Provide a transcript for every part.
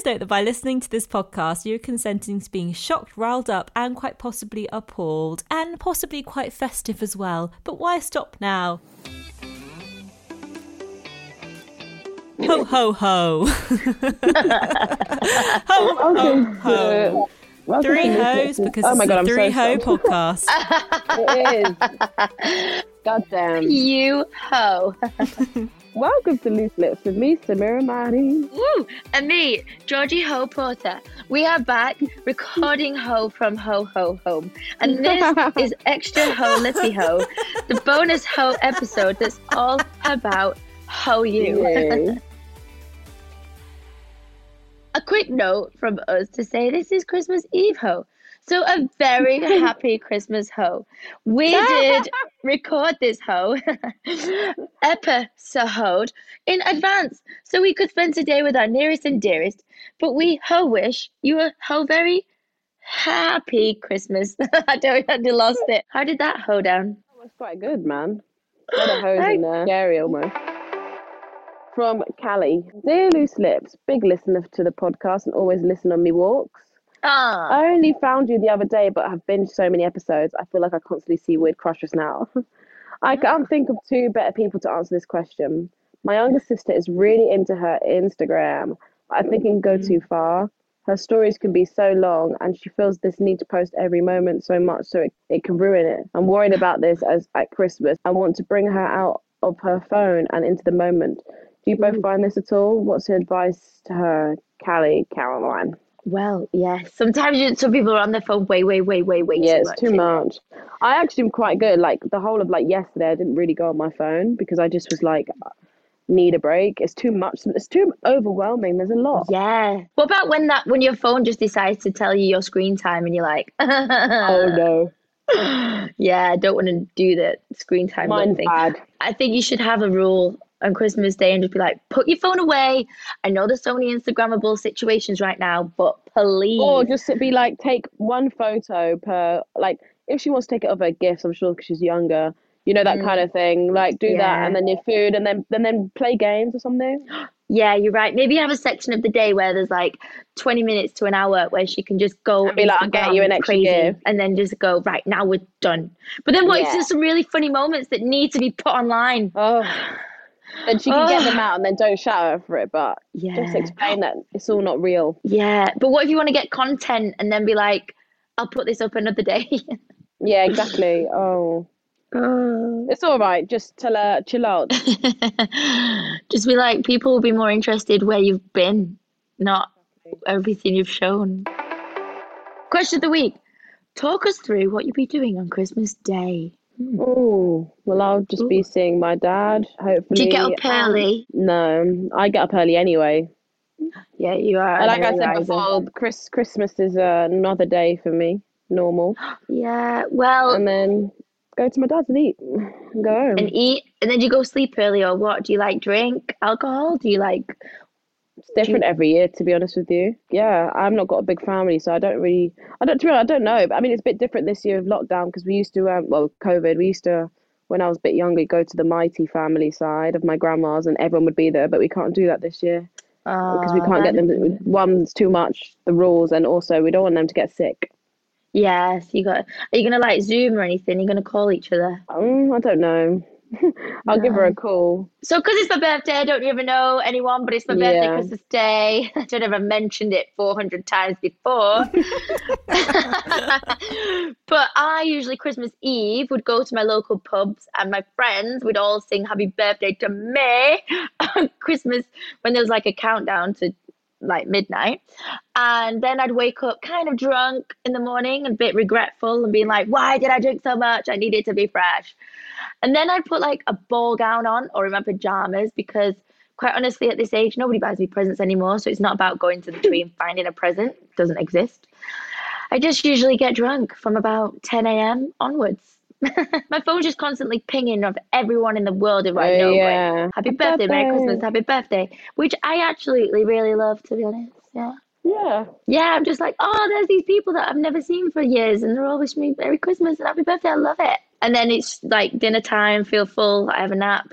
Please note that by listening to this podcast, you're consenting to being shocked, riled up, and quite possibly appalled, and possibly quite festive as well. But why stop now? Ho ho ho! ho ho ho! Welcome Three hoes because oh it's my God, a I'm so three ho sorry. podcast. It is. God damn. You ho. Welcome to Loose Lips with me, Samira Mighty. Woo! And me, Georgie Ho Porter. We are back recording Ho from Ho Ho Home. And this is Extra Ho Lippy Ho, the bonus Ho episode that's all about Ho You. A quick note from us to say this is Christmas Eve Ho. So a very happy Christmas Ho. We did record this Ho episode in advance so we could spend today with our nearest and dearest. But we Ho wish you a Ho very happy Christmas. I don't I lost it. How did that Ho down? That was quite good, man. A lot of hoes in there. Scary almost. From Callie. Dear Loose Lips, big listener to the podcast and always listen on me walks. Ah, I only found you the other day, but have binged so many episodes. I feel like I constantly see weird crushes now. I can't think of two better people to answer this question. My younger sister is really into her Instagram. I think it can go too far. Her stories can be so long, and she feels this need to post every moment so much, so it, it can ruin it. I'm worried about this as at Christmas. I want to bring her out of her phone and into the moment. You both mm. find this at all? What's your advice to her, Callie, Caroline? well, yes. Sometimes you, some people are on their phone way, way, way, way, way Yeah, too it's much. too much. I actually am quite good. Like the whole of like yesterday, I didn't really go on my phone because I just was like, uh, need a break. It's too much. It's too overwhelming. There's a lot. Yeah. What about when that when your phone just decides to tell you your screen time and you're like, Oh no, yeah, I don't want to do the screen time mine's thing. bad. I think you should have a rule on Christmas Day and just be like, put your phone away. I know there's so many Instagrammable situations right now, but please. Or just to be like, take one photo per like. If she wants to take it of her gifts, I'm sure because she's younger. You know that kind of thing. Like do that, Mm. And then your food, and then and then play games or something. yeah, you're right. Maybe have a section of the day where there's like 20 minutes to an hour where she can just go And be like, I'll get you an extra crazy gift. and then just go right now we're done. But then what if Yeah. there's some really funny moments that need to be put online? Oh. Then she can get them Oh. out, and then don't shout her for it. But yeah. just explain that it's all not real. Yeah, but what if you want to get content and then be like, I'll put this up another day? Yeah, exactly. Oh. It's all right. Just tell her chill out. Just be like, people will be more interested where you've been, not everything you've shown. Question of the week. Talk us through what you'll be doing on Christmas Day. Oh, well, I'll just be seeing my dad. Hopefully. Do you get up and- early? no, I get up early anyway. Yeah, you are. Like I said early before, Chris Christmas is uh, another day for me, normal, Yeah, well, and then go to my dad's and eat, and go home. and eat, and then do you go sleep early or what? Do you like drink alcohol? Do you like? It's different every year, to be honest with you. Yeah, I've not got a big family, so I don't really, I don't, to be honest, I don't know. But I mean, it's a bit different this year of lockdown because we used to, um, well, COVID, we used to, when I was a bit younger, go to the mighty family side of my grandma's, and everyone would be there. But we can't do that this year because we Oh, can't get them. one's too much, the rules, and also we don't want them to get sick. Yes, you got. Are you gonna like Zoom or anything? You're you gonna call each other? Um, I don't know. I'll give her a call. So, because it's my birthday, I don't even know anyone, but it's my birthday Yeah. Christmas Day. I don't know if I've mentioned it 400 times before. but I usually, Christmas Eve, would go to my local pubs and my friends would all sing happy birthday to me on Christmas when there was like a countdown to like midnight. And then I'd wake up kind of drunk in the morning and a bit regretful and being like, why did I drink so much? I needed to be fresh. And then I'd put like a ball gown on or in my pajamas because quite honestly at this age nobody buys me presents anymore. So it's not about going to the tree and finding a present. It doesn't exist. I just usually get drunk from about 10 a.m. onwards. my phone's just constantly pinging of everyone in the world if I know yeah. Happy birthday, Merry. Christmas, Happy birthday. Which I absolutely really love to be honest. Yeah. Yeah. Yeah, I'm just like, oh, there's these people that I've never seen for years, and they're all wishing me Merry Christmas and Happy Birthday. I love it. And then it's like dinner time, feel full, I have a nap,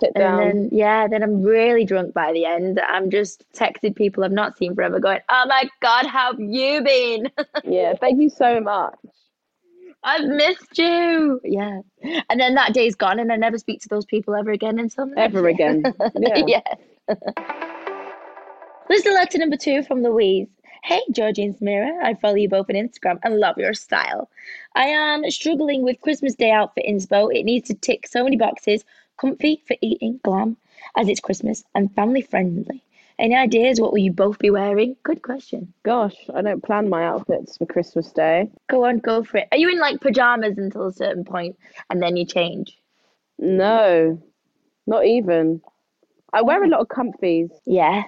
Sit and down. then yeah, then I'm really drunk by the end. I'm just texting people I've not seen forever, going, oh my god, how have you been? Yeah. Thank you so much. I've missed you. Yeah, and then that day's gone, and I never speak to those people ever again until Ever again. Yeah. yes. Listener letter number two from Louise. Hey, Georgie and Samira. I follow you both on Instagram and love your style. I am struggling with Christmas Day outfit inspo. It needs to tick so many boxes comfy for eating, glam, as it's Christmas, and family friendly. Any ideas? What will you both be wearing? Good question. Gosh, I don't plan my outfits for Christmas Day. Go on, go for it. Are you in like pajamas until a certain point and then you change? No, not even. I wear a lot of comfies. Yeah.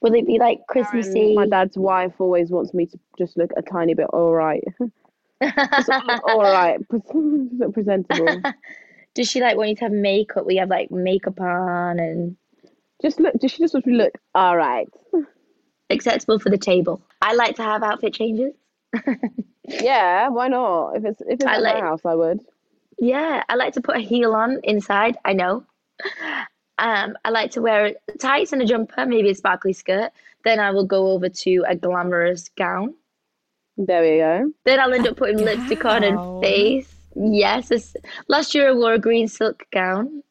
Will it be like Christmassy? My dad's wife always wants me to just look a tiny bit all right. all right, presentable. Does she like want you to have makeup? We have like makeup on and Just look. Does she just wants me to look all right. acceptable for the table. I like to have outfit changes. Yeah, why not? If it's if it's I at like- my house, I would. Yeah, I like to put a heel on inside. I know. Um, I like to wear tights and a jumper, maybe a sparkly skirt. Then I will go over to a glamorous gown. There we go. Then I'll end up putting lipstick on and face. Yes, this, last year I wore a green silk gown.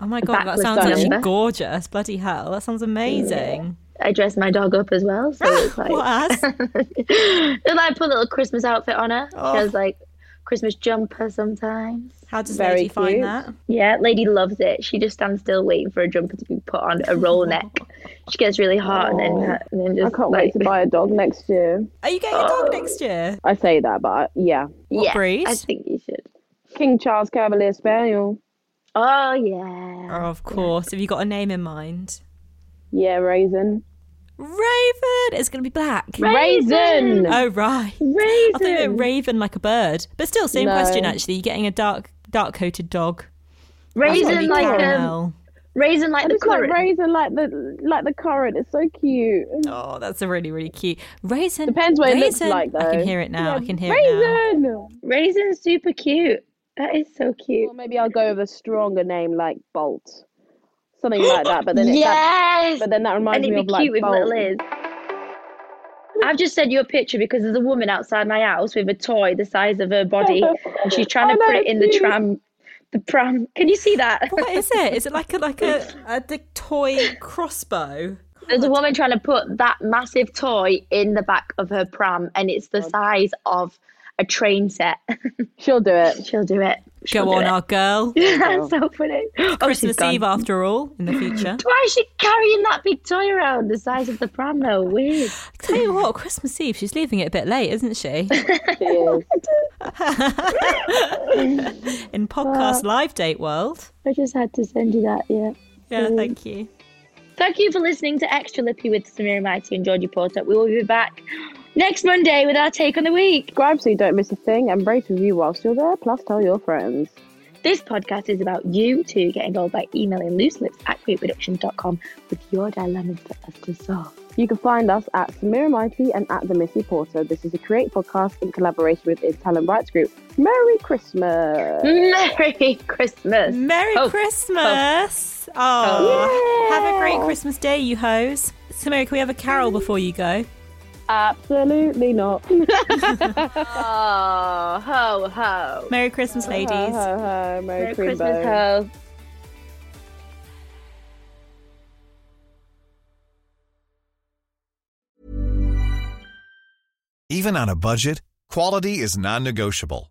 Oh my god, that sounds actually jumper. gorgeous. Bloody hell, that sounds amazing. I dressed my dog up as well, so it's like What else? and I put a little Christmas outfit on her. Oh. She has like Christmas jumper sometimes. How does Very Lady find that? Yeah, lady loves it. She just stands still waiting for a jumper to be put on a roll neck. She gets really hot and then oh. and then just. I can't like, wait to buy a dog next year. Are you getting a dog oh. next year? I say that, but I, yeah, What yeah, breed? I think you should. King Charles Cavalier Spaniel. Oh yeah. Oh, of course. Have you got a name in mind? Yeah, raisin. Raven. It's going to be black. Raisin. Oh right. Raisin. I Raisin. thought you meant raven like a bird, but still, same No. question. Actually, you're getting a dark, dark coated dog. That'll Raisin be like um, caramel. raisin like I the just like currant. raisin, like the like the currant. It's so cute. Oh, that's a really, really cute raisin. Depends what it looks raisin. like, I can hear it now. I can hear it now. Raisin. Raisin's super cute. That is so cute. Or maybe I'll go with a stronger name like Bolt, something like that. But then it, that, but then that reminds and me of like cute with Bolt. little ears. I've just sent you a picture because there's a woman outside my house with a toy the size of her body, and she's trying Oh, to no, put it it's in the tram. The pram. Can you see that? What is it? Is it like a like a, a the toy crossbow? There's a woman trying to put that massive toy in the back of her pram, and it's the size of a train set. She'll do it. She'll do it. She'll Go do on, it. our girl. That's so funny. Oh, she's Christmas gone. Eve, after all, in the future. Why is she carrying that big toy around the size of the pram though? Weird. Tell you what, Christmas Eve, she's leaving it a bit late, isn't she? She is. In podcast uh, live date world. I just had to send you that, yeah. Yeah, mm. thank you. Thank you for listening to Extra Lippy with Samira Mighty and Georgie Porter. We will be back next Monday with our take on the week. Subscribe so you don't miss a thing and rate review whilst you're there. Plus, tell your friends. This podcast is about you to get involved by emailing looselips at createproductions.com with your dilemmas for us to solve. You can find us at Samira Mighty and at The Missy Porter. This is a Create podcast in collaboration with its Talent Rights Group. Merry Christmas! Merry Christmas. Merry Oh, Christmas! Oh, oh. have a great Christmas day, you hoes. Samira, can we have a carol mm. before you go? Absolutely not. Oh, ho ho. Merry Christmas, ladies. Ho, ho, ho. Merry, Merry Christmas, Bone. ho. Even on a budget, quality is non-negotiable.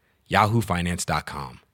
yahoofinance.com.